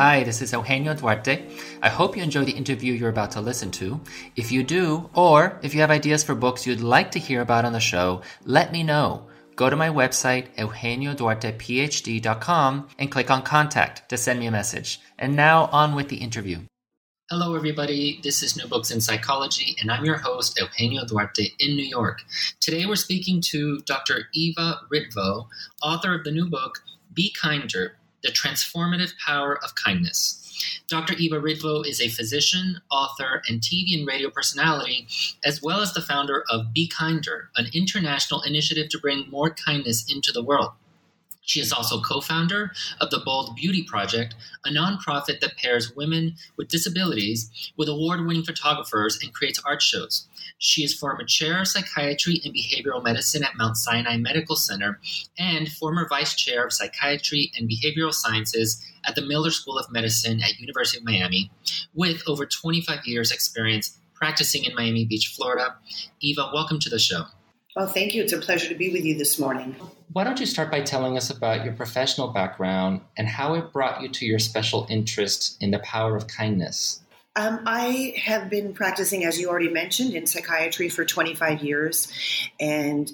Hi, this is Eugenio Duarte. I hope you enjoy the interview you're about to listen to. If you do, or if you have ideas for books you'd like to hear about on the show, let me know. Go to my website, eugenioduartephd.com, and click on contact to send me a message. And now on with the interview. Hello, everybody. This is New Books in Psychology, and I'm your host, Eugenio Duarte, in New York. Today, we're speaking to Dr. Eva Ritvo, author of the new book, Be Kinder the Transformative Power of Kindness. Dr. Eva Ritvo is a physician, author, and TV and radio personality, as well as the founder of Be Kinder, an international initiative to bring more kindness into the world. She is also co founder of the Bold Beauty Project, a nonprofit that pairs women with disabilities with award winning photographers and creates art shows. She is former chair of psychiatry and behavioral medicine at Mount Sinai Medical Center and former vice chair of psychiatry and behavioral sciences at the Miller School of Medicine at University of Miami, with over 25 years experience practicing in Miami Beach, Florida. Eva, welcome to the show. Well, thank you. It's a pleasure to be with you this morning. Why don't you start by telling us about your professional background and how it brought you to your special interest in the power of kindness? Um, I have been practicing, as you already mentioned, in psychiatry for 25 years. And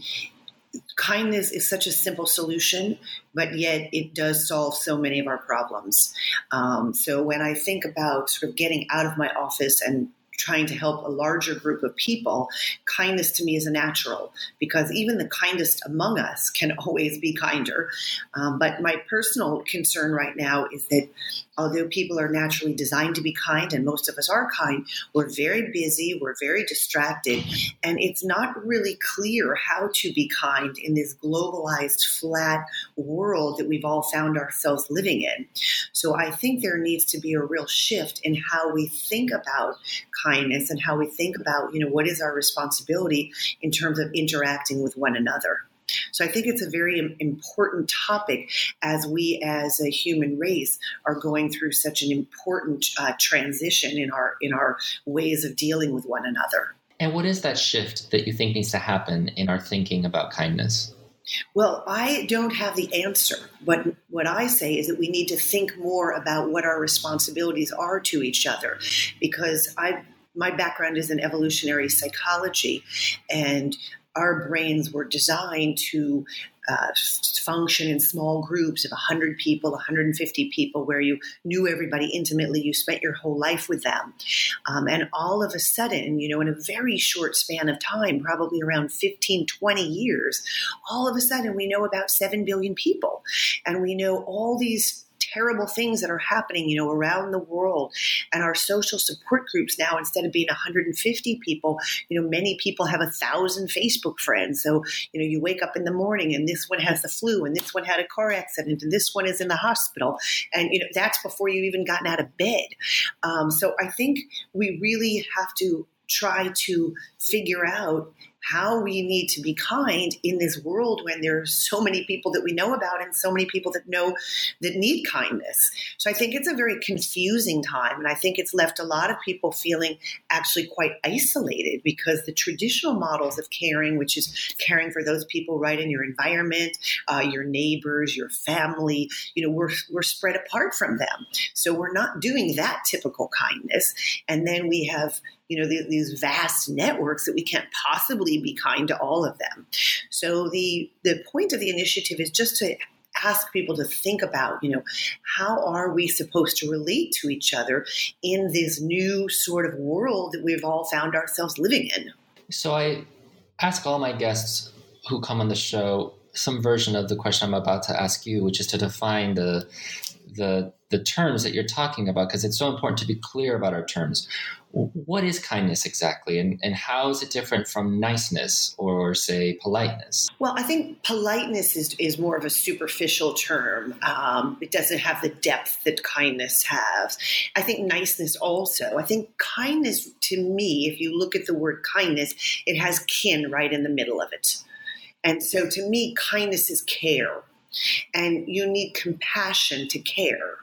kindness is such a simple solution, but yet it does solve so many of our problems. Um, so when I think about sort of getting out of my office and trying to help a larger group of people, kindness to me is a natural because even the kindest among us can always be kinder. Um, but my personal concern right now is that although people are naturally designed to be kind, and most of us are kind, we're very busy, we're very distracted, and it's not really clear how to be kind in this globalized, flat world that we've all found ourselves living in. So I think there needs to be a real shift in how we think about kindness and how we think about, you know, what is our responsibility in terms of interacting with one another. So I think it's a very important topic as we, as a human race, are going through such an important uh, transition in our in our ways of dealing with one another. And what is that shift that you think needs to happen in our thinking about kindness? Well, I don't have the answer, but what I say is that we need to think more about what our responsibilities are to each other because I my background is in evolutionary psychology and our brains were designed to uh, function in small groups of 100 people, 150 people, where you knew everybody intimately, you spent your whole life with them. Um, and all of a sudden, you know, in a very short span of time, probably around 15, 20 years, all of a sudden we know about 7 billion people. And we know all these terrible things that are happening, you know, around the world. And our social support groups now, instead of being 150 people, you know, many people have a thousand Facebook friends. So, you know, you wake up in the morning and this one has the flu and this one had a car accident and this one is in the hospital. And, you know, that's before you've even gotten out of bed. Um, so I think we really have to try to figure out how we need to be kind in this world when there are so many people that we know about and so many people that know that need kindness. So I think it's a very confusing time. And I think it's left a lot of people feeling actually quite isolated because the traditional models of caring, which is caring for those people right in your environment, uh, your neighbors, your family, you know, we're, we're spread apart from them. So we're not doing that typical kindness. And then we have you know these vast networks that we can't possibly be kind to all of them. So the the point of the initiative is just to ask people to think about you know how are we supposed to relate to each other in this new sort of world that we've all found ourselves living in? So i ask all my guests who come on the show some version of the question i'm about to ask you which is to define the the the terms that you're talking about because it's so important to be clear about our terms. What is kindness exactly, and, and how is it different from niceness or, say, politeness? Well, I think politeness is, is more of a superficial term. Um, it doesn't have the depth that kindness has. I think niceness also. I think kindness, to me, if you look at the word kindness, it has kin right in the middle of it. And so to me, kindness is care. And you need compassion to care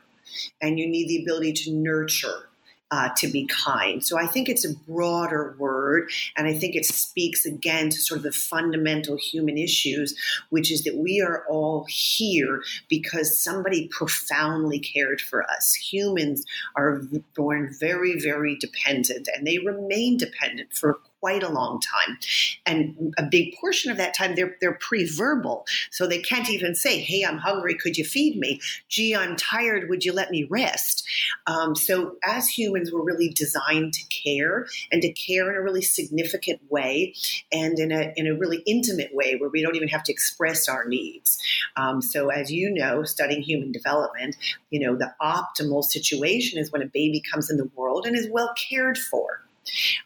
and you need the ability to nurture. Uh, to be kind. So I think it's a broader word, and I think it speaks again to sort of the fundamental human issues, which is that we are all here because somebody profoundly cared for us. Humans are born very, very dependent, and they remain dependent for quite a long time. And a big portion of that time, they're, they're pre verbal. So they can't even say, Hey, I'm hungry. Could you feed me? Gee, I'm tired. Would you let me rest? Um, so as humans, we're really designed to care and to care in a really significant way and in a, in a really intimate way where we don't even have to express our needs. Um, so as you know, studying human development, you know, the optimal situation is when a baby comes in the world and is well cared for.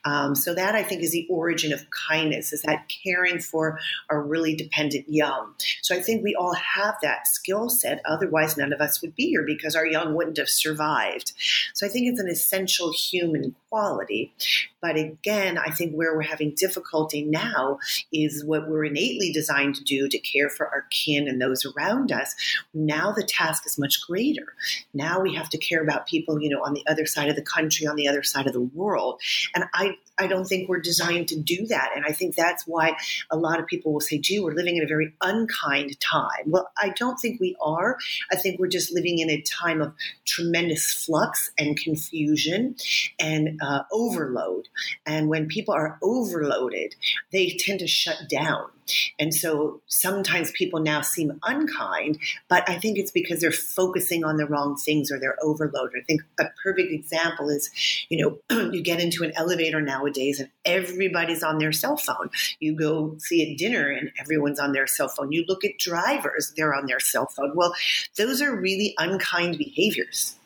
Um, so that I think is the origin of kindness, is that caring for our really dependent young. So I think we all have that skill set. Otherwise, none of us would be here because our young wouldn't have survived. So I think it's an essential human quality. But again, I think where we're having difficulty now is what we're innately designed to do to care for our kin and those around us. Now the task is much greater. Now we have to care about people, you know, on the other side of the country, on the other side of the world. And I, I don't think we're designed to do that. And I think that's why a lot of people will say, gee, we're living in a very unkind time. Well, I don't think we are. I think we're just living in a time of tremendous flux and confusion and uh, overload. And when people are overloaded, they tend to shut down. And so sometimes people now seem unkind, but I think it's because they're focusing on the wrong things or they're overloaded. I think a perfect example is, you know, you get into an elevator nowadays and everybody's on their cell phone. You go see a dinner and everyone's on their cell phone. You look at drivers, they're on their cell phone. Well, those are really unkind behaviors.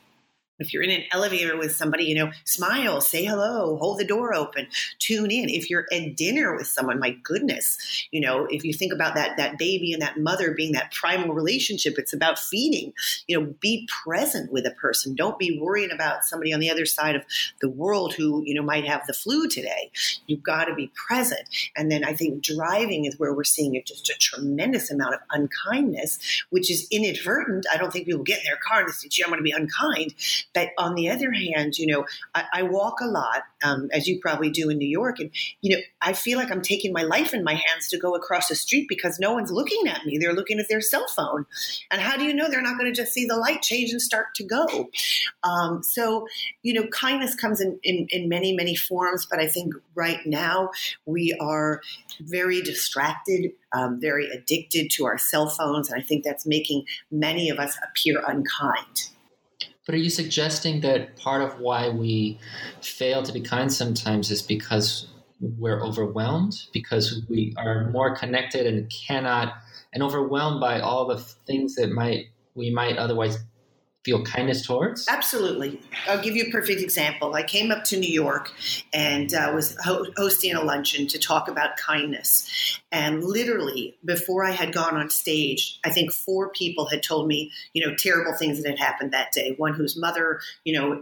If you're in an elevator with somebody, you know, smile, say hello, hold the door open, tune in. If you're at dinner with someone, my goodness, you know, if you think about that that baby and that mother being that primal relationship, it's about feeding. You know, be present with a person. Don't be worrying about somebody on the other side of the world who, you know, might have the flu today. You've got to be present. And then I think driving is where we're seeing just a tremendous amount of unkindness, which is inadvertent. I don't think people get in their car and say, gee, I'm going to be unkind but on the other hand, you know, I, I walk a lot, um, as you probably do in New York, and you know, I feel like I'm taking my life in my hands to go across the street because no one's looking at me; they're looking at their cell phone. And how do you know they're not going to just see the light change and start to go? Um, so, you know, kindness comes in, in in many many forms, but I think right now we are very distracted. Um, very addicted to our cell phones, and I think that's making many of us appear unkind. But are you suggesting that part of why we fail to be kind sometimes is because we're overwhelmed, because we are more connected and cannot, and overwhelmed by all the things that might we might otherwise feel kindness towards? Absolutely. I'll give you a perfect example. I came up to New York and uh, was ho- hosting a luncheon to talk about kindness. And literally, before I had gone on stage, I think four people had told me, you know, terrible things that had happened that day. One whose mother, you know,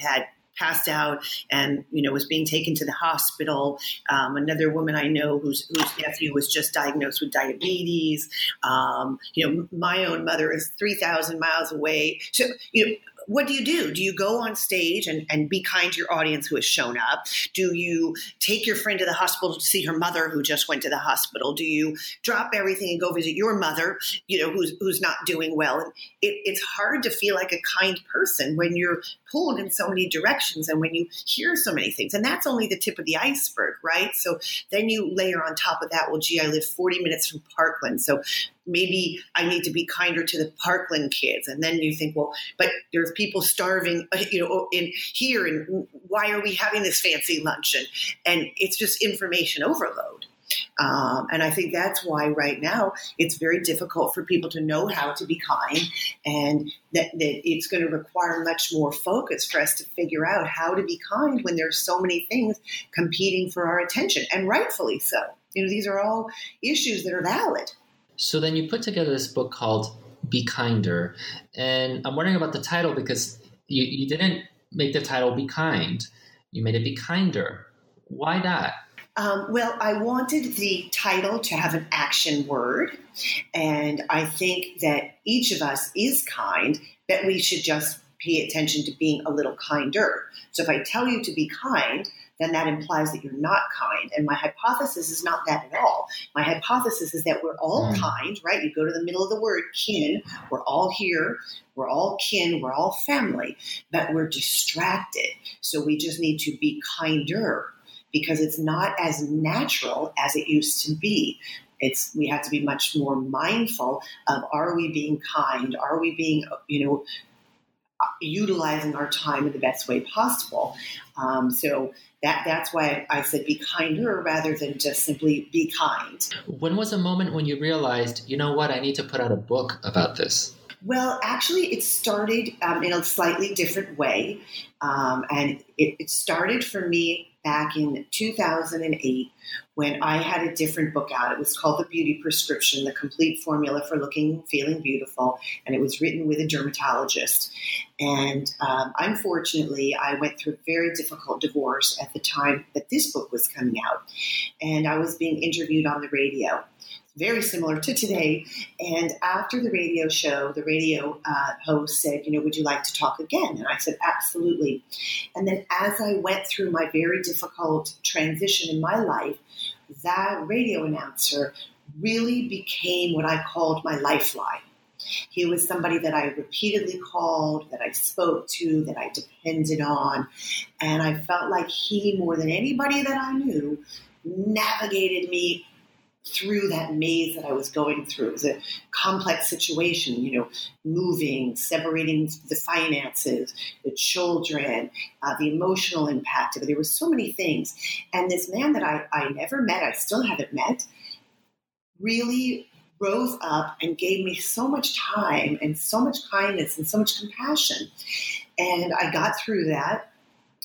had passed out and you know was being taken to the hospital. Um, another woman I know whose whose nephew was just diagnosed with diabetes. Um, you know, my own mother is three thousand miles away. So you know, what do you do? Do you go on stage and, and be kind to your audience who has shown up? Do you take your friend to the hospital to see her mother who just went to the hospital? Do you drop everything and go visit your mother, you know, who's who's not doing well? And it, it's hard to feel like a kind person when you're pulled in so many directions and when you hear so many things. And that's only the tip of the iceberg, right? So then you layer on top of that, well, gee, I live 40 minutes from Parkland. So maybe I need to be kinder to the Parkland kids. And then you think, well, but there's people starving, you know, in here, and why are we having this fancy luncheon? And it's just information overload. Um, and I think that's why right now it's very difficult for people to know how to be kind, and that, that it's going to require much more focus for us to figure out how to be kind when there's so many things competing for our attention, and rightfully so. You know, these are all issues that are valid. So then you put together this book called Be Kinder, and I'm wondering about the title because you, you didn't make the title Be Kind, you made it Be Kinder. Why that? Um, well, I wanted the title to have an action word, and I think that each of us is kind, that we should just pay attention to being a little kinder. So if I tell you to be kind, then that implies that you're not kind. And my hypothesis is not that at all. My hypothesis is that we're all mm. kind, right? You go to the middle of the word kin, we're all here, we're all kin, we're all family, but we're distracted. So we just need to be kinder because it's not as natural as it used to be. It's we have to be much more mindful of are we being kind? Are we being you know utilizing our time in the best way possible? Um, so that that's why I said be kinder rather than just simply be kind. When was a moment when you realized, you know what, I need to put out a book about this? Well, actually, it started um, in a slightly different way. Um, and it, it, started for me back in 2008 when I had a different book out. It was called The Beauty Prescription The Complete Formula for Looking Feeling Beautiful. And it was written with a dermatologist. And um, unfortunately, I went through a very difficult divorce at the time that this book was coming out. And I was being interviewed on the radio very similar to today. And after the radio show, the radio uh, host said, You know, would you like to talk again? And I said, Absolutely. And then as I went through my very difficult transition in my life, that radio announcer really became what I called my lifeline. He was somebody that I repeatedly called, that I spoke to, that I depended on. And I felt like he, more than anybody that I knew, navigated me through that maze that I was going through. It was a complex situation, you know, moving, separating the finances, the children, uh, the emotional impact of it. There were so many things. And this man that I, I never met, I still haven't met, really rose up and gave me so much time and so much kindness and so much compassion. And I got through that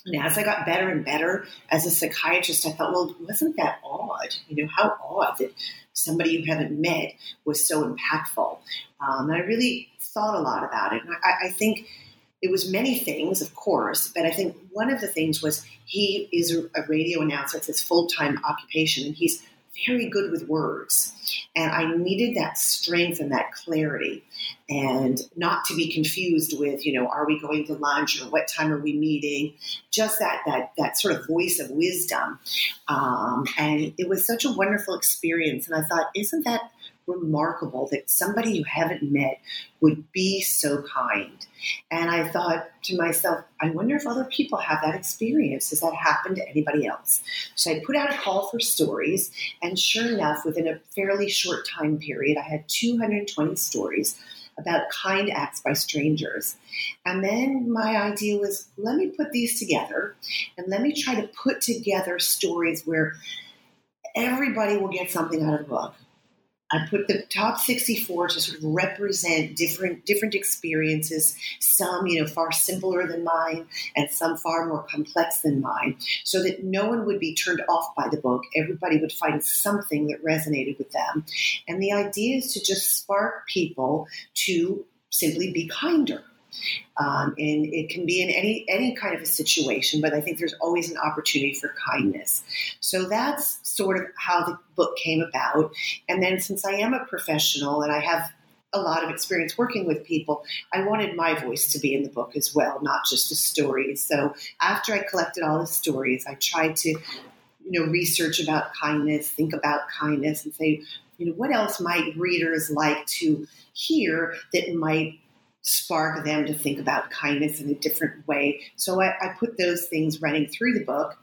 and as I got better and better as a psychiatrist, I thought, well, wasn't that odd? You know, how odd that somebody you haven't met was so impactful. Um, and I really thought a lot about it. And I, I think it was many things, of course, but I think one of the things was he is a radio announcer. It's his full time occupation, and he's very good with words. And I needed that strength and that clarity and not to be confused with, you know, are we going to lunch or what time are we meeting? Just that that that sort of voice of wisdom. Um, and it was such a wonderful experience. And I thought, isn't that remarkable that somebody you haven't met would be so kind. And I thought to myself, I wonder if other people have that experience. Has that happened to anybody else? So I put out a call for stories, and sure enough, within a fairly short time period, I had 220 stories about kind acts by strangers. And then my idea was let me put these together and let me try to put together stories where everybody will get something out of the book. I put the top 64 to sort of represent different different experiences, some you know far simpler than mine and some far more complex than mine, so that no one would be turned off by the book. Everybody would find something that resonated with them. And the idea is to just spark people to simply be kinder um, and it can be in any any kind of a situation, but I think there's always an opportunity for kindness. So that's sort of how the book came about. And then since I am a professional and I have a lot of experience working with people, I wanted my voice to be in the book as well, not just the stories. So after I collected all the stories, I tried to, you know, research about kindness, think about kindness, and say, you know, what else might readers like to hear that might spark them to think about kindness in a different way. So I, I put those things running through the book.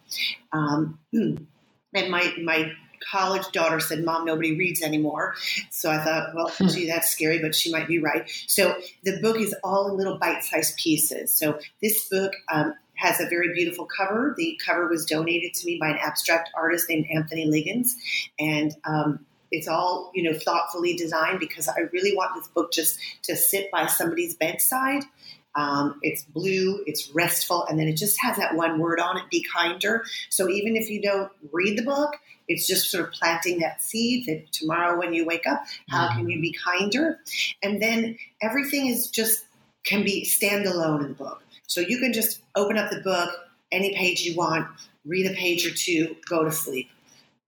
Um, and my, my college daughter said, Mom, nobody reads anymore. So I thought, well, hmm. gee, that's scary, but she might be right. So the book is all in little bite sized pieces. So this book um, has a very beautiful cover. The cover was donated to me by an abstract artist named Anthony Liggins, and um, it's all you know thoughtfully designed because I really want this book just to sit by somebody's bedside. Um, it's blue, it's restful, and then it just has that one word on it: "Be kinder." So even if you don't read the book, it's just sort of planting that seed that tomorrow when you wake up, how mm-hmm. can you be kinder? And then everything is just can be standalone in the book. So you can just open up the book, any page you want, read a page or two, go to sleep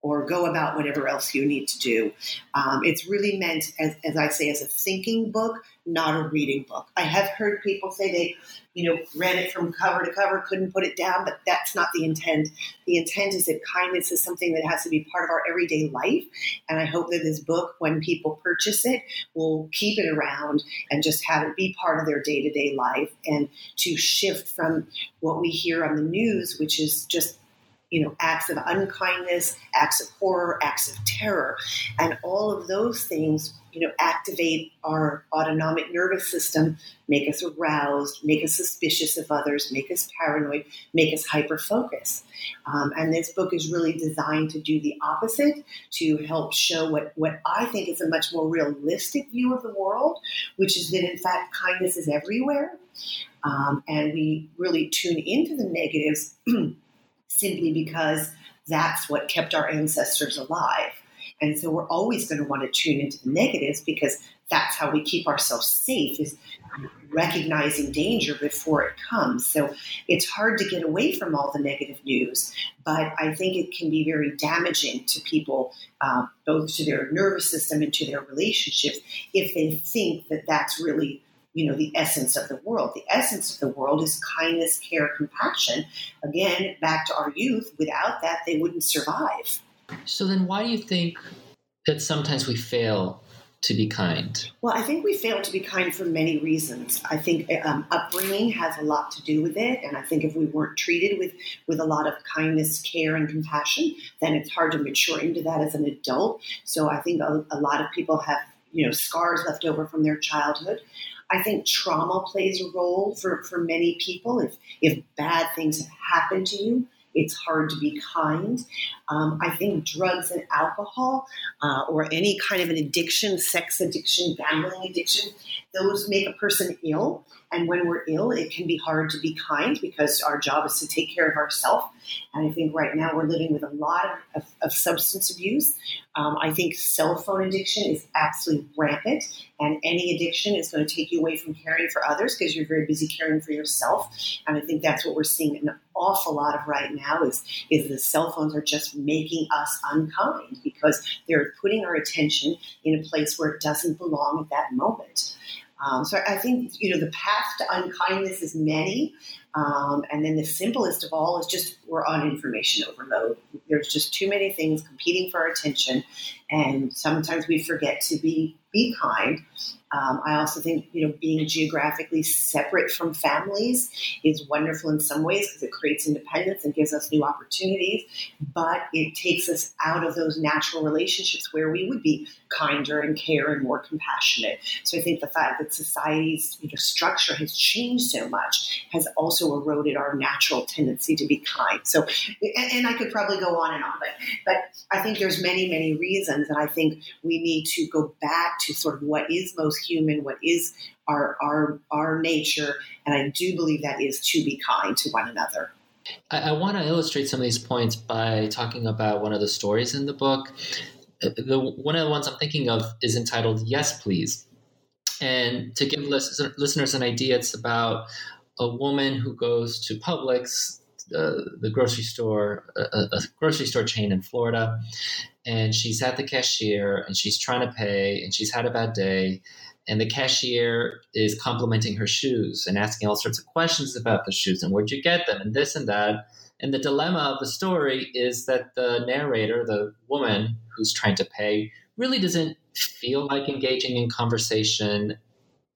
or go about whatever else you need to do. Um, it's really meant, as, as, I say, as a thinking book, not a reading book. I have heard people say they, you know, read it from cover to cover, couldn't put it down, but that's not the intent. The intent is that kindness is something that has to be part of our everyday life. And I hope that this book, when people purchase it, will keep it around and just have it be part of their day to day life and to shift from what we hear on the news, which is just you know, acts of unkindness, acts of horror, acts of terror. And all of those things, you know, activate our autonomic nervous system, make us aroused, make us suspicious of others, make us paranoid, make us hyper focused. Um, and this book is really designed to do the opposite, to help show what, what I think is a much more realistic view of the world, which is that in fact kindness is everywhere. Um, and we really tune into the negatives simply because that's what kept our ancestors alive. And so we're always going to want to tune into the negatives because that's how we keep ourselves safe is recognizing danger before it comes. So it's hard to get away from all the negative news, but I think it can be very damaging to people, uh, both to their nervous system and to their relationships, if they think that that's really you know, the essence of the world. The essence of the world is kindness, care, compassion. Again, back to our youth, without that, they wouldn't survive. So then, why do you think that sometimes we fail to be kind? Well, I think we fail to be kind for many reasons. I think um, upbringing has a lot to do with it, and I think if we weren't treated with with a lot of kindness, care, and compassion, then it's hard to mature into that as an adult. So I think a, a lot of people have you know scars left over from their childhood. I think trauma plays a role for, for many people. If, if bad things have happened to you, it's hard to be kind. Um, I think drugs and alcohol, uh, or any kind of an addiction, sex addiction, gambling addiction, those make a person ill. And when we're ill, it can be hard to be kind because our job is to take care of ourselves. And I think right now we're living with a lot of, of, substance abuse. Um, I think cell phone addiction is absolutely rampant, and any addiction is going to take you away from caring for others because you're very busy caring for yourself. And I think that's what we're seeing an awful lot of right now is is the cell phones are just making us unkind because they're putting our attention in a place where it doesn't belong at that moment. Um, so I think you know the path to unkindness is many, um, and then the simplest of all is just we're on information overload. There's just too many things competing for our attention, and sometimes we forget to be be kind. Um, I also think you know being geographically separate from families is wonderful in some ways because it creates independence and gives us new opportunities, but it takes us out of those natural relationships where we would be kinder and care and more compassionate. So I think the fact that society's you know, structure has changed so much has also eroded our natural tendency to be kind. So, and, and I could probably go on and on, but but I think there's many many reasons, and I think we need to go back to sort of what is most human, what is our our our nature, and I do believe that is to be kind to one another. I, I want to illustrate some of these points by talking about one of the stories in the book. Uh, the one of the ones I'm thinking of is entitled "Yes, Please," and to give listeners an idea, it's about a woman who goes to Publix, uh, the grocery store, a, a, grocery store chain in Florida, and she's at the cashier and she's trying to pay and she's had a bad day and the cashier is complimenting her shoes and asking all sorts of questions about the shoes and where'd you get them and this and that. And the dilemma of the story is that the narrator the woman who's trying to pay really doesn't feel like engaging in conversation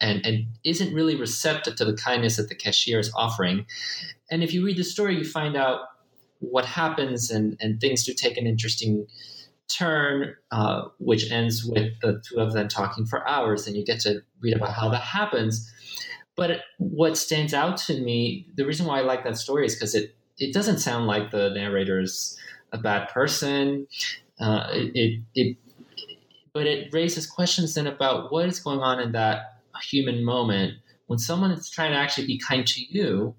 and, and isn't really receptive to the kindness that the cashier is offering. And if you read the story you find out what happens and, and things do take an interesting turn, uh, which ends with the two of them talking for hours, and you get to read about how that happens. but what stands out to me, the reason why I like that story is because it it doesn't sound like the narrator is a bad person. Uh, it, it, it but it raises questions then about what is going on in that human moment when someone is trying to actually be kind to you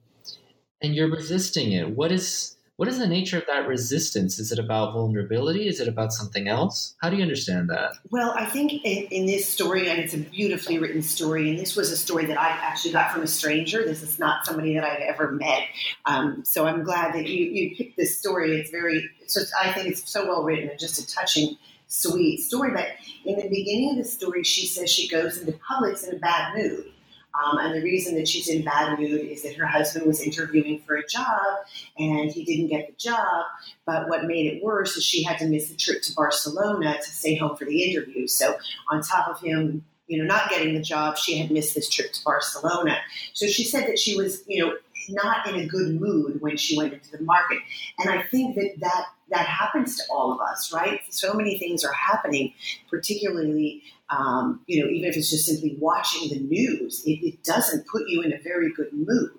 and you're resisting it. What is what is the nature of that resistance? Is it about vulnerability? Is it about something else? How do you understand that? Well, I think in, in, this story, and it's a beautifully written story, and this was a story that I actually got from a stranger. This is not somebody that I've ever met. Um, so I'm glad that you, you picked this story. It's very, it's just, I think it's so well written and just a touching, sweet story. But in the beginning of the story, she says she goes into Publix in a bad mood. Um, and the reason that she's in bad mood is that her husband was interviewing for a job and he didn't get the job. But what made it worse is she had to miss the trip to Barcelona to stay home for the interview. So on top of him, you know, not getting the job, she had missed this trip to Barcelona. So she said that she was, you know, not in a good mood when she went into the market. And I think that that that happens to all of us, right? So many things are happening, particularly, um, you know, even if it's just simply watching the news, it, it doesn't put you in a very good mood.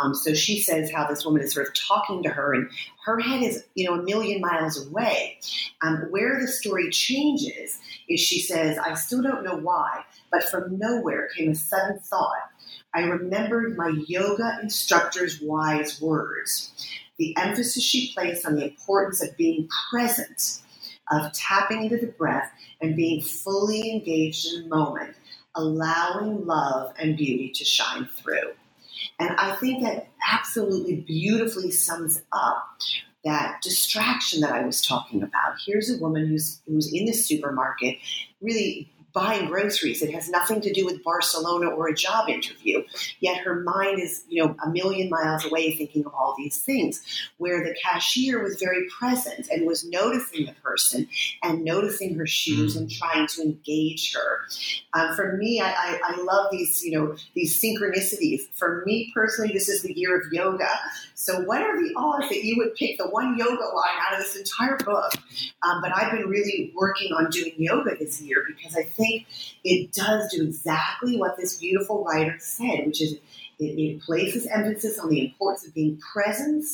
Um, so she says how this woman is sort of talking to her, and her head is, you know, a million miles away. Um, where the story changes is she says, I still don't know why, but from nowhere came a sudden thought. I remembered my yoga instructor's wise words the emphasis she placed on the importance of being present, of tapping into the breath and being fully engaged in the moment, allowing love and beauty to shine through. And I think that absolutely beautifully sums up that distraction that I was talking about. Here's a woman who's who's in the supermarket, really buying groceries. It has nothing to do with Barcelona or a job interview. Yet her mind is, you know, a million miles away thinking of all these things. Where the cashier was very present and was noticing the person and noticing her shoes mm. and trying to engage her. Um, for me, I, I, I love these, you know, these synchronicities. For me personally, this is the year of yoga. So what are the odds that you would pick the one yoga line out of this entire book? Um, but I've been really working on doing yoga this year because I think it does do exactly what this beautiful writer said, which is it, it places emphasis on the importance of being present,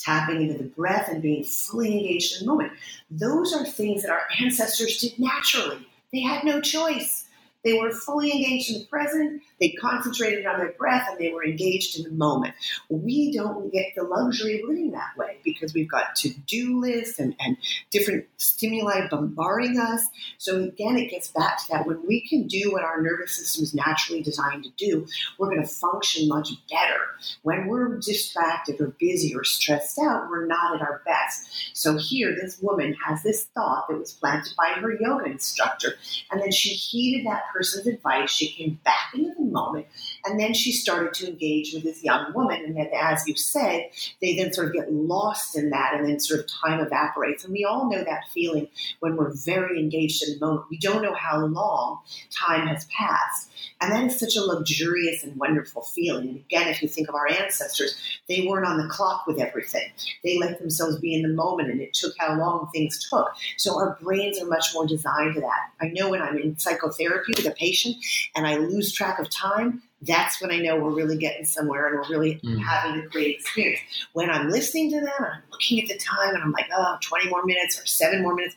tapping into the breath, and being fully engaged in the moment. Those are things that our ancestors did naturally. They had no choice. They were fully engaged in the present. They concentrated on their breath and they were engaged in the moment. We don't get the luxury of living that way because we've got to do lists and, and different stimuli bombarding us. So, again, it gets back to that when we can do what our nervous system is naturally designed to do, we're going to function much better. When we're distracted or busy or stressed out, we're not at our best. So, here, this woman has this thought that was planted by her yoga instructor, and then she heeded that person's advice. She came back into the moment. And then she started to engage with this young woman. And then, as you said, they then sort of get lost in that and then sort of time evaporates. And we all know that feeling when we're very engaged in the moment. We don't know how long time has passed. And that is such a luxurious and wonderful feeling. And again, if you think of our ancestors, they weren't on the clock with everything. They let themselves be in the moment and it took how long things took. So our brains are much more designed to that. I know when I'm in psychotherapy with a patient and I lose track of time, that's when I know we're really getting somewhere and we're really mm. having a great experience. When I'm listening to them and I'm looking at the time and I'm like, oh, 20 more minutes or seven more minutes,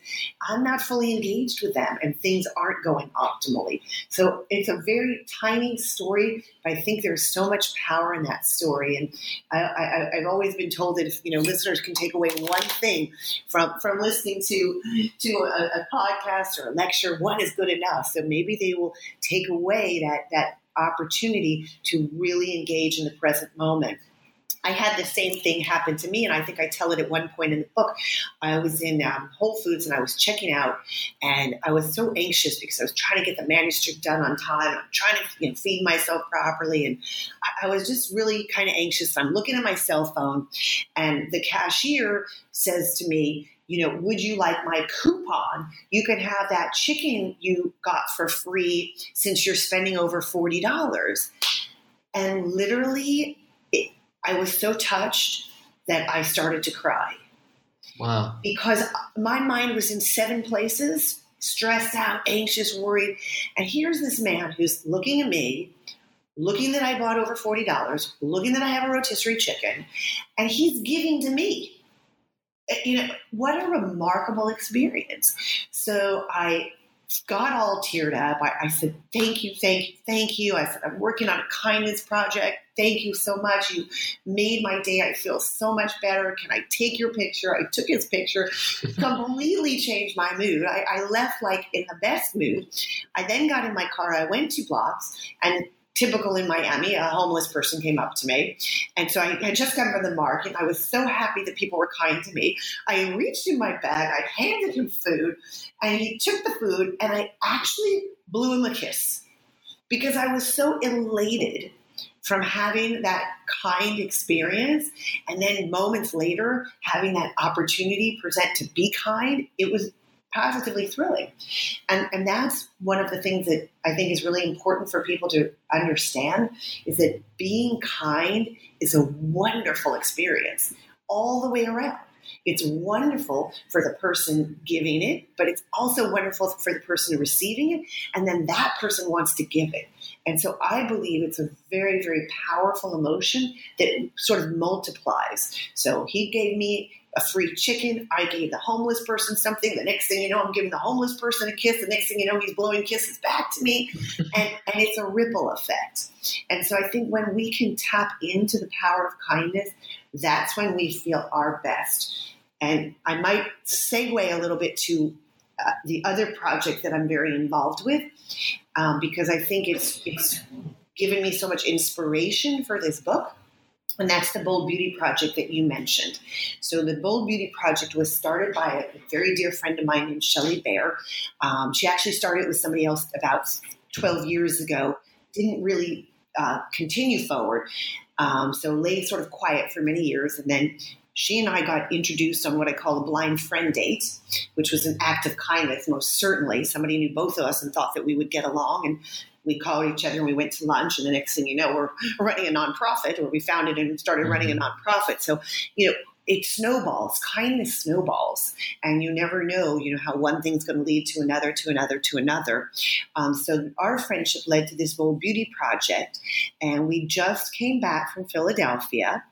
I'm not fully engaged with them and things aren't going optimally. So it's a very tiny story, but I think there's so much power in that story. And I, have always been told that if you know listeners can take away one thing from from listening to to a, a podcast or a lecture, one is good enough. So maybe they will take away that that opportunity to really engage in the present moment. I had the same thing happen to me, and I think I tell it at one point in the book. I was in um, Whole Foods and I was checking out, and I was so anxious because I was trying to get the manuscript done on time. I'm trying to you know, feed myself properly, and I, I was just really kind of anxious. I'm looking at my cell phone, and the cashier says to me, you know, would you like my coupon? You can have that chicken you got for free since you're spending over $40. And literally, it, I was so touched that I started to cry. Wow. Because my mind was in seven places, stressed out, anxious, worried. And here's this man who's looking at me looking that I bought over $40, looking that I have a rotisserie chicken, and he's giving to me. You know, what a remarkable experience. So I got all teared up. I, I, said, Thank you, thank you, thank you. I said, I'm working on a kindness project. Thank you so much. You made my day. I feel so much better. Can I take your picture? I took his picture, completely changed my mood. I, I left like in the best mood. I then got in my car. I went two blocks and typical in Miami, a homeless person came up to me. And so I had just come from the market. I was so happy that people were kind to me. I reached in my bag, I handed him food, and he took the food, and I actually blew him a kiss because I was so elated from having that kind experience and then moments later having that opportunity present to be kind it was positively thrilling. And, and that's one of the things that I think is really important for people to understand is that being kind is a wonderful experience all the way around. It's wonderful for the person giving it, but it's also wonderful for the person receiving it. And then that person wants to give it. And so I believe it's a very, very powerful emotion that sort of multiplies. So he gave me a free chicken. I gave the homeless person something. The next thing you know, I'm giving the homeless person a kiss. The next thing you know, he's blowing kisses back to me. and, and it's a ripple effect. And so I think when we can tap into the power of kindness, that's when we feel our best. And I might segue a little bit to uh, the other project that I'm very involved with um, because I think it's, it's given me so much inspiration for this book and that's the Bold Beauty Project that you mentioned. So, the Bold Beauty Project was started by a very dear friend of mine named Shelley Bear. Um, she actually started with somebody else about 12 years ago, didn't really uh, continue forward. Um, so, lay sort of quiet for many years. And then she and I got introduced on what I call a blind friend date, which was an act of kindness, most certainly. Somebody knew both of us and thought that we would get along. And we called each other and we went to lunch. And the next thing you know, we're running a nonprofit, or we founded and started running a mm-hmm. nonprofit. So, you know, it snowballs, kindness snowballs, and you never know, you know, how one thing's going to lead to another, to another, to another. Um, so our friendship led to this Bold Beauty Project, and we just came back from Philadelphia,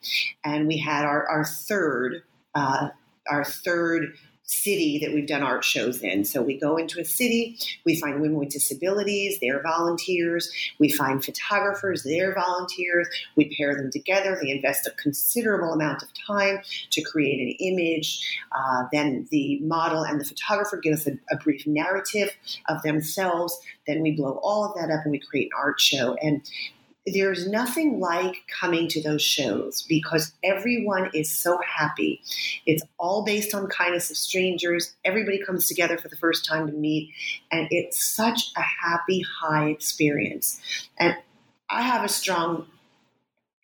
and we had our, our third. Uh, our third city that we've done art shows in. So we go into a city, we find women with disabilities, they're volunteers. We find photographers, they're volunteers. We pair them together. They invest a considerable amount of time to create an image. Uh, then the model and the photographer give us a, a brief narrative of themselves. Then we blow all of that up and we create an art show. And there's nothing like coming to those shows because everyone is so happy. It's all based on kindness of strangers. Everybody comes together for the first time to meet, and it's such a happy, high experience. And I have a strong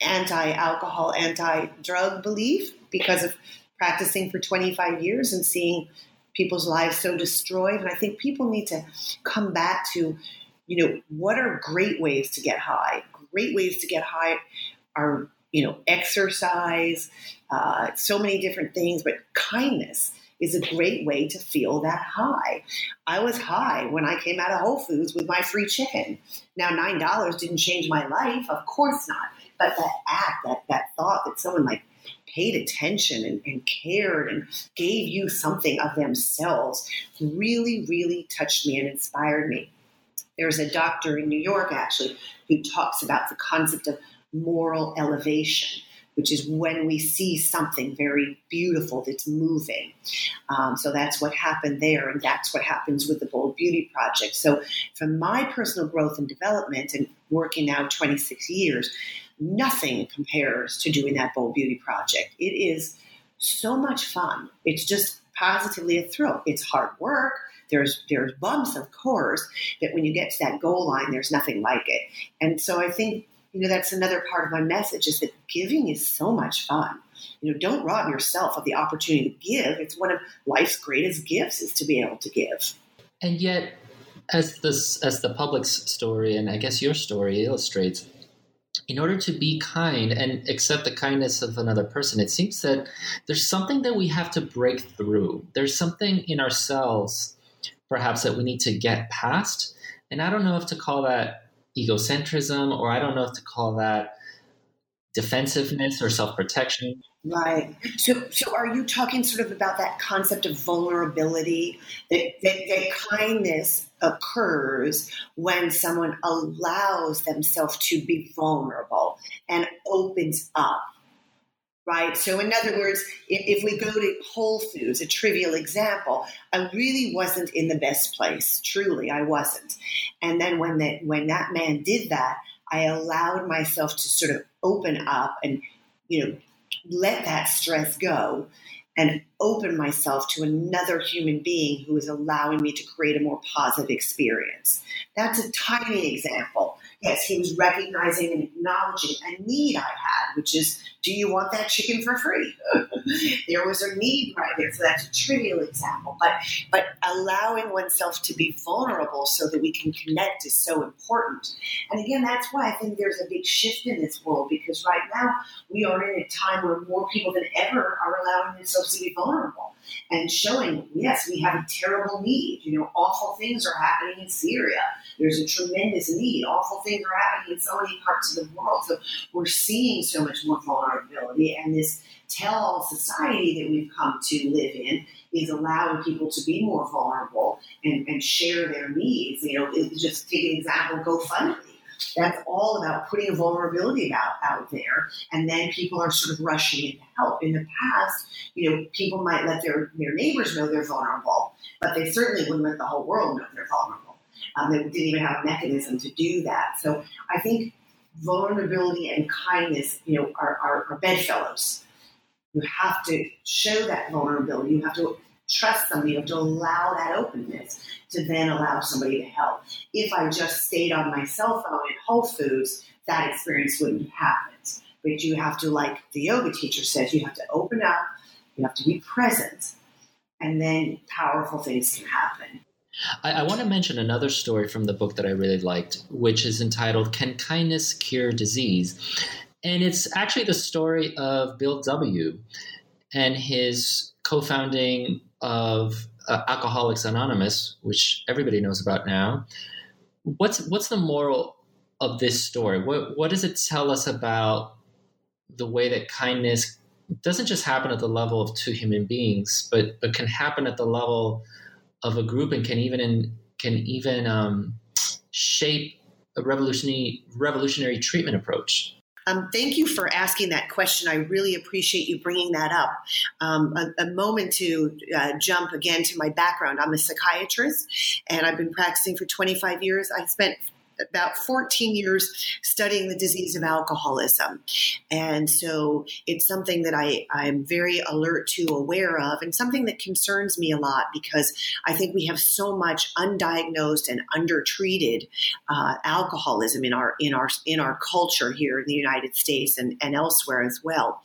anti alcohol, anti drug belief because of practicing for 25 years and seeing people's lives so destroyed. And I think people need to come back to, you know, what are great ways to get high? Great ways to get high are, you know, exercise, uh, so many different things, but kindness is a great way to feel that high. I was high when I came out of Whole Foods with my free chicken. Now, $9 didn't change my life, of course not. But that act, that, that thought that someone like paid attention and, and, cared and gave you something of themselves really, really touched me and inspired me. There's a doctor in New York actually who talks about the concept of moral elevation, which is when we see something very beautiful that's moving. Um, so that's what happened there, and that's what happens with the Bold Beauty Project. So, from my personal growth and development, and working now 26 years, nothing compares to doing that Bold Beauty Project. It is so much fun. It's just positively a thrill. It's hard work. There's there's bumps, of course, but when you get to that goal line, there's nothing like it. And so I think you know that's another part of my message is that giving is so much fun. You know, don't rob yourself of the opportunity to give. It's one of life's greatest gifts is to be able to give. And yet, as this as the Publix story and I guess your story illustrates, in order to be kind and accept the kindness of another person, it seems that there's something that we have to break through. There's something in ourselves, perhaps, that we need to get past. And I don't know if to call that egocentrism, or I don't know if to call that defensiveness or self protection. Right. So, so are you talking sort of about that concept of vulnerability? That, that, that kindness occurs when someone allows themselves to be vulnerable and opens up. Right. So, in other words, if, if we go to Whole Foods, a trivial example, I really wasn't in the best place. Truly, I wasn't. And then when that when that man did that, I allowed myself to sort of open up and, you know, let that stress go and open myself to another human being who is allowing me to create a more positive experience. That's a tiny example. Yes, he was recognizing and acknowledging a need I had, which is, do you want that chicken for free? there was a need right there. So that's a trivial example. But but allowing oneself to be vulnerable so that we can connect is so important. And again, that's why I think there's a big shift in this world because right now we are in a time where more people than ever are allowing themselves to be vulnerable and showing, yes, we have a terrible need. You know, awful things are happening in Syria. There's a tremendous need. Awful things are happening in so many parts of the world. So we're seeing so much more vulnerability, and this tell all society that we've come to live in is allowing people to be more vulnerable and, and share their needs. You know, just take an example, GoFundMe that's all about putting a vulnerability out, out there, and then people are sort of rushing in to help. In the past, you know, people might let their, their neighbors know they're vulnerable, but they certainly wouldn't let the whole world know they're vulnerable. Um, they didn't even have a mechanism to do that. So I think vulnerability and kindness, you know, are, are, are bedfellows. You have to show that vulnerability. You have to trust somebody. You have to allow that openness to then allow somebody to help. If I just stayed on my cell phone at Whole Foods, that experience wouldn't happen. But you have to, like the yoga teacher says, you have to open up, you have to be present, and then powerful things can happen. I, I, want to mention another story from the book that I really liked, which is entitled Can Kindness Cure Disease? And it's actually the story of Bill W. and his co founding of uh, Alcoholics Anonymous, which everybody knows about now. What's what's the moral of this story? What what does it tell us about the way that kindness doesn't just happen at the level of two human beings, but but can happen at the level of a group and can even can even um, shape a revolutionary revolutionary treatment approach. Um, thank you for asking that question. I really appreciate you bringing that up. Um, a, a, moment to uh, jump again to my background. I'm a psychiatrist and I've been practicing for 25 years. I spent about 14 years studying the disease of alcoholism. And so it's something that I, I'm very alert to, aware of, and something that concerns me a lot because I think we have so much undiagnosed and undertreated uh, alcoholism in our in our in our culture here in the United States and, and elsewhere as well.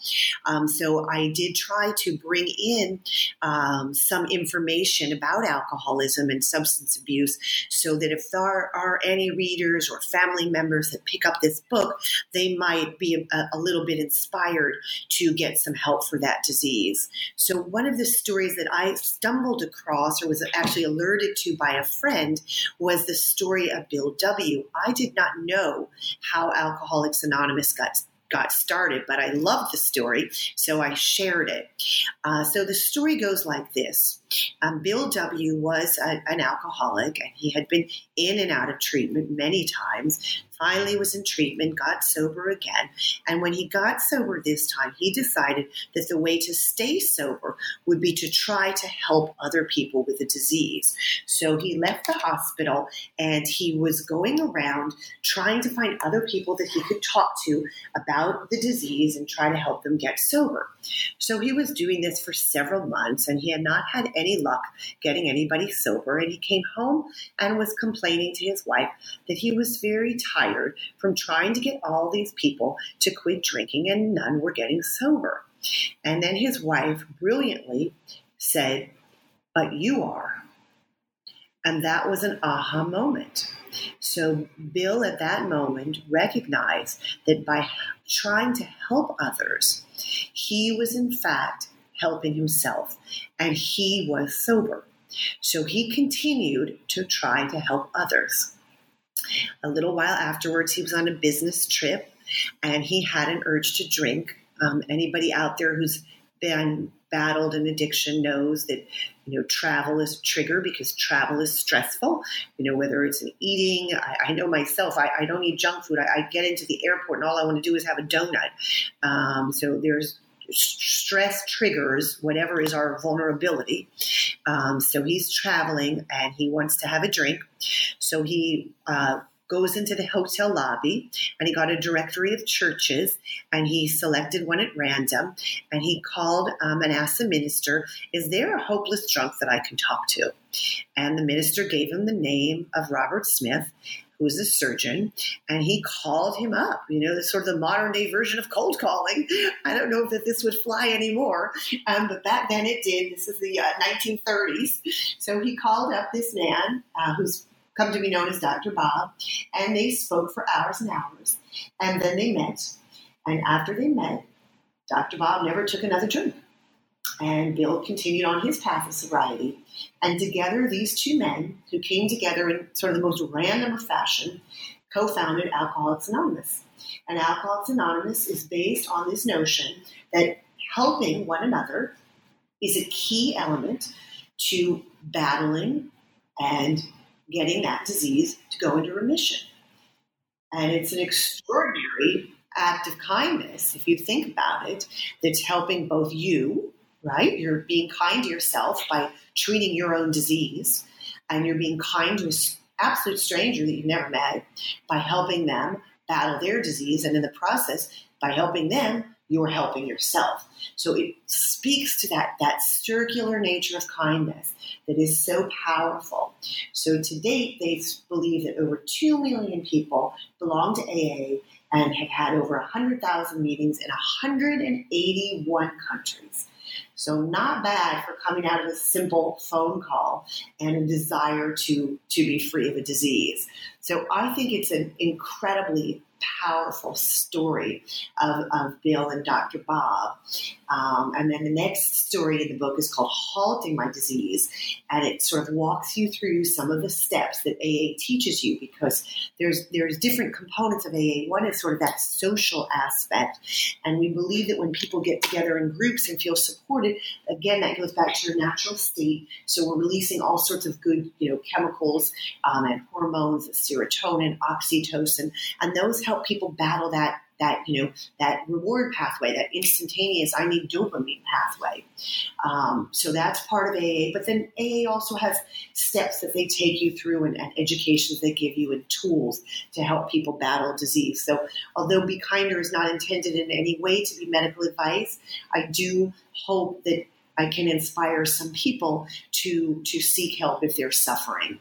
Um, so I did try to bring in um, some information about alcoholism and substance abuse so that if there are any readers readers or family members that pick up this book, they might be a, a little bit inspired to get some help for that disease. So, one of the stories that I stumbled across or was actually alerted to by a friend was the story of Bill W. I did not know how Alcoholics Anonymous got got started, but I loved the story, so I shared it. Uh, so the story goes like this um, Bill W. was a, an alcoholic, and he had been in and out of treatment many times finally was in treatment, got sober again. And when he got sober this time, he decided that the way to stay sober would be to try to help other people with the disease. So he left the hospital and he was going around trying to find other people that he could talk to about the disease and try to help them get sober. So he was doing this for several months and he had not had any luck getting anybody sober. And he came home and was complaining to his wife that he was very tired from trying to get all these people to quit drinking, and none were getting sober. And then his wife brilliantly said, But you are. And that was an aha moment. So Bill at that moment recognized that by trying to help others, he was in fact helping himself and he was sober. So he continued to try to help others. A little while afterwards, he was on a business trip and he had an urge to drink. Um, anybody out there who's been battled an addiction knows that you know travel is a trigger because travel is stressful you know whether it's eating i, I know myself I, I, don't eat junk food I, I, get into the airport and all i want to do is have a donut um, so there's stress triggers whatever is our vulnerability um, so he's traveling and he wants to have a drink so he uh, goes into the hotel lobby and he got a directory of churches and he selected one at random and he called um, and asked the minister, Is there a hopeless drunk that I can talk to? And the minister gave him the name of Robert Smith, who was a surgeon, and he called him up. You know, sort of the modern day version of cold calling. I don't know that this would fly anymore, um, but back then it did. This is the uh, 1930s. So he called up this man uh, who's come to be known as Dr. Bob, and they spoke for hours and hours. And then they met. And after they met, Dr. Bob never took another drink. And Bill continued on his path of sobriety. And together, these two men, who came together in sort of the most random of fashion, co founded Alcoholics Anonymous. And Alcoholics Anonymous is based on this notion that helping one another is a key element to battling and getting that disease to go into remission. And it's an extraordinary act of kindness, if you think about it, that's helping both you, right? You're being kind to yourself by treating your own disease, and you're being kind to an absolute stranger that you've never met by helping them battle their disease, and in the process, by helping them you're helping yourself. So it speaks to that, that circular nature of kindness that is so powerful. So to date, they believe that over 2 million people belong to AA and have had over 100,000 meetings in 181 countries. So not bad for coming out of a simple phone call and a desire to, to be free of a disease. So I think it's an incredibly powerful story of, of Bill and Dr. Bob. Um, and then the next story in the book is called Halting My Disease. And it sort of walks you through some of the steps that AA teaches you because there's there's different components of AA. One is sort of that social aspect. And we believe that when people get together in groups and feel supported, again, that goes back to your natural state. So we're releasing all sorts of good, you know, chemicals um, and hormones, serotonin, oxytocin, and those help people battle that that you know that reward pathway, that instantaneous I need dopamine pathway. Um, so that's part of AA. But then AA also has steps that they take you through and, and that they give you and tools to help people battle disease. So although Be Kinder is not intended in any way to be medical advice, I do hope that I can inspire some people to to seek help if they're suffering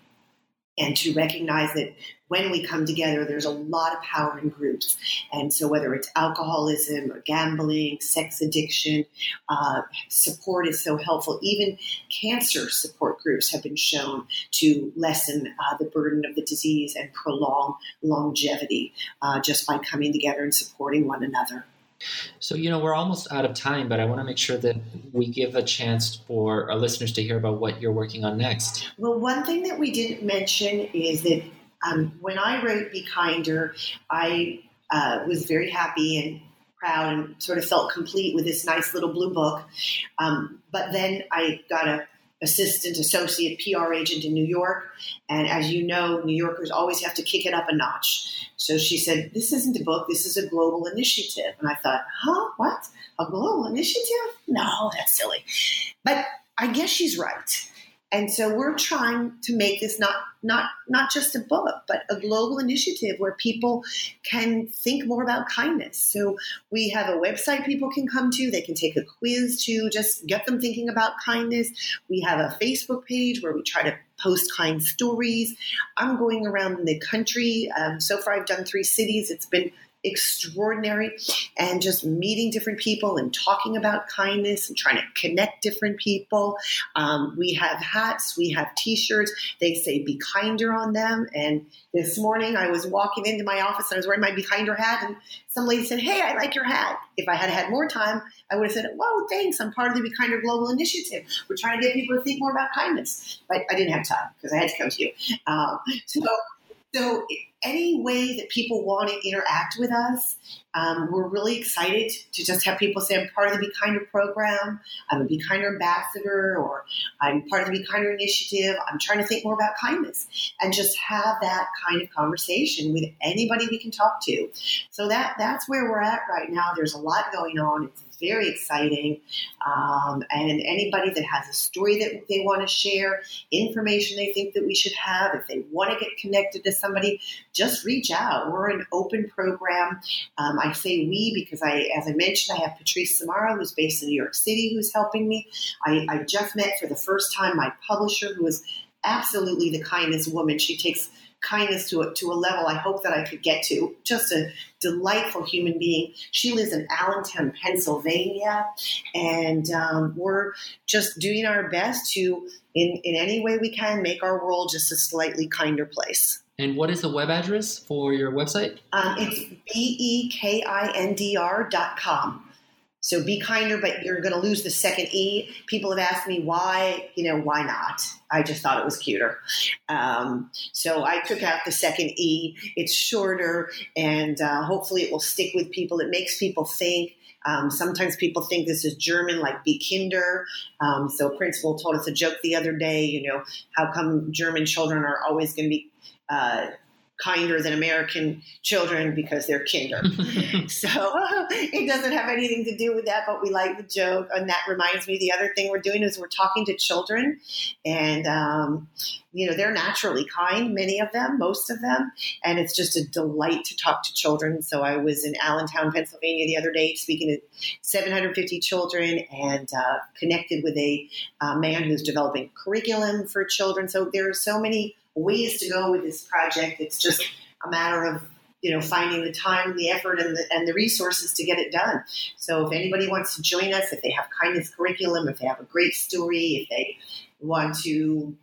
and to recognize that when we come together, there's a lot of power in groups. And so, whether it's alcoholism or gambling, sex addiction, uh, support is so helpful. Even cancer support groups have been shown to lessen uh, the burden of the disease and prolong longevity uh, just by coming together and supporting one another. So, you know, we're almost out of time, but I want to make sure that we give a chance for our listeners to hear about what you're working on next. Well, one thing that we didn't mention is that um, when I wrote Be Kinder, I uh, was very happy and proud and sort of felt complete with this nice little blue book. Um, but then I got a assistant associate PR agent in New York. And as you know, New Yorkers always have to kick it up a notch. So she said, This isn't a book, this is a global initiative. And I thought, Huh? What? A global initiative? No, that's silly. But I guess she's right. And so we're trying to make this not not not just a book, but a global initiative where people can think more about kindness. So we have a website people can come to. They can take a quiz to just get them thinking about kindness. We have a Facebook page where we try to post kind stories. I'm going around the country. Um, so far, I've done three cities. It's been extraordinary and just meeting different people and talking about kindness and trying to connect different people. Um, we have hats, we have t shirts. They say be kinder on them. And this morning I was walking into my office and I was wearing my be kinder hat, and some lady said, Hey, I like your hat. If I had had more time, I would have said, Whoa, thanks. I'm part of the Be Kinder Global Initiative. We're trying to get people to think more about kindness. But I didn't have time because I had to come to you. Um, so, so any way that people want to interact with us, um, we're really excited to just have people say, I'm part of the Be Kinder program, I'm a Be Kinder ambassador, or I'm part of the Be Kinder initiative, I'm trying to think more about kindness, and just have that kind of conversation with anybody we can talk to. So that that's where we're at right now. There's a lot going on. It's very exciting. Um, and anybody that has a story that they want to share, information they think that we should have, if they want to get connected to somebody, just reach out. We're an open program. Um, I say we because I, as I mentioned, I have Patrice Samara, who's based in New York City, who's helping me. I, I just met for the first time my publisher, who is absolutely the kindest woman. She takes kindness to a, to a level I hope that I could get to. Just a delightful human being. She lives in Allentown, Pennsylvania, and um, we're just doing our best to, in, in any way we can, make our world just a slightly kinder place. And what is the web address for your website? Um, it's B E K I N D R dot com. So be kinder, but you're going to lose the second E. People have asked me why, you know, why not? I just thought it was cuter. Um, so I took out the second E. It's shorter, and uh, hopefully it will stick with people. It makes people think. Um, sometimes people think this is German, like be kinder. Um, so Principal told us a joke the other day. You know, how come German children are always going to be uh, kinder than American children because they're kinder. so it doesn't have anything to do with that, but we like the joke. And that reminds me, the other thing we're doing is we're talking to children, and um, you know they're naturally kind, many of them, most of them, and it's just a delight to talk to children. So I was in Allentown, Pennsylvania, the other day speaking to 750 children and uh, connected with a uh, man who's developing curriculum for children. So there are so many ways to go with this project. It's just a matter of you know finding the time, the effort, and the and the resources to get it done. So if anybody wants to join us, if they have kindness curriculum, if they have a great story, if they want to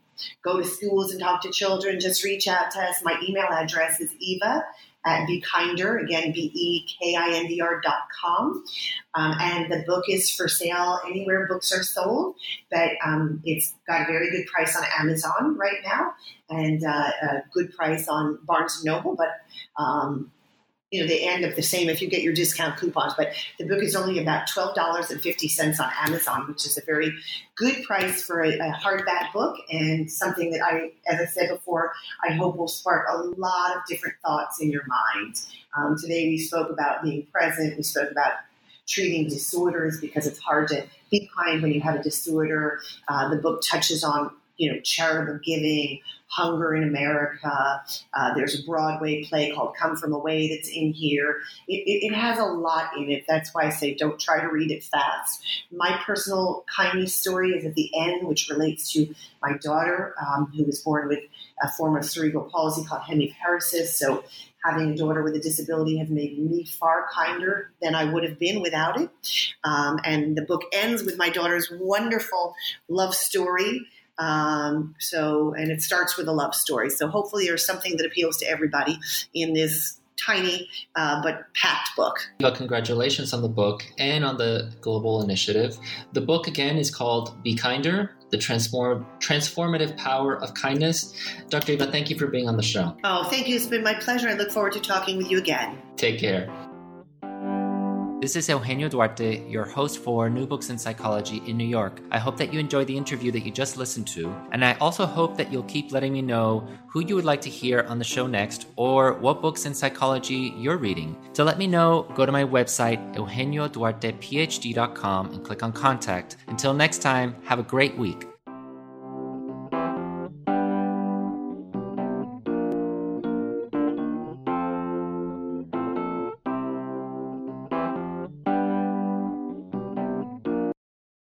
go to schools and talk to children, just reach out to us. My email address is eva at Be Kinder, again, B E K I N D dot com. Um, and the book is for sale anywhere books are sold, but um, it's got a very good price on Amazon right now and uh, a good price on Barnes and Noble, but um, you know, they end up the same if you get your discount coupons. But the book is only about twelve dollars and fifty cents on Amazon, which is a very good price for a, a, hardback book and something that I, as I said before, I hope will spark a lot of different thoughts in your mind. Um, today we spoke about being present. We spoke about treating disorders because it's hard to be kind when you have a disorder. Uh, the book touches on you know charitable giving, Hunger in America. Uh, there's a Broadway play called Come From Away that's in here. It, it, it, has a lot in it. That's why I say don't try to read it fast. My personal kindness story is at the end, which relates to my daughter, um, who was born with a form of cerebral palsy called hemiparesis. So having a daughter with a disability has made me far kinder than I would have been without it. Um, and the book ends with my daughter's wonderful love story um, so, and it starts with a love story. So, hopefully, there's something that appeals to everybody in this tiny uh, but packed book. Well, congratulations on the book and on the global initiative. The book again is called Be Kinder The Transform- Transformative Power of Kindness. Dr. Eva, thank you for being on the show. Oh, thank you. It's been my pleasure. I look forward to talking with you again. Take care. This is Eugenio Duarte, your host for New Books in Psychology in New York. I hope that you enjoyed the interview that you just listened to, and I also hope that you'll keep letting me know who you would like to hear on the show next or what books in psychology you're reading. To let me know, go to my website, eugenioduartephd.com, and click on contact. Until next time, have a great week.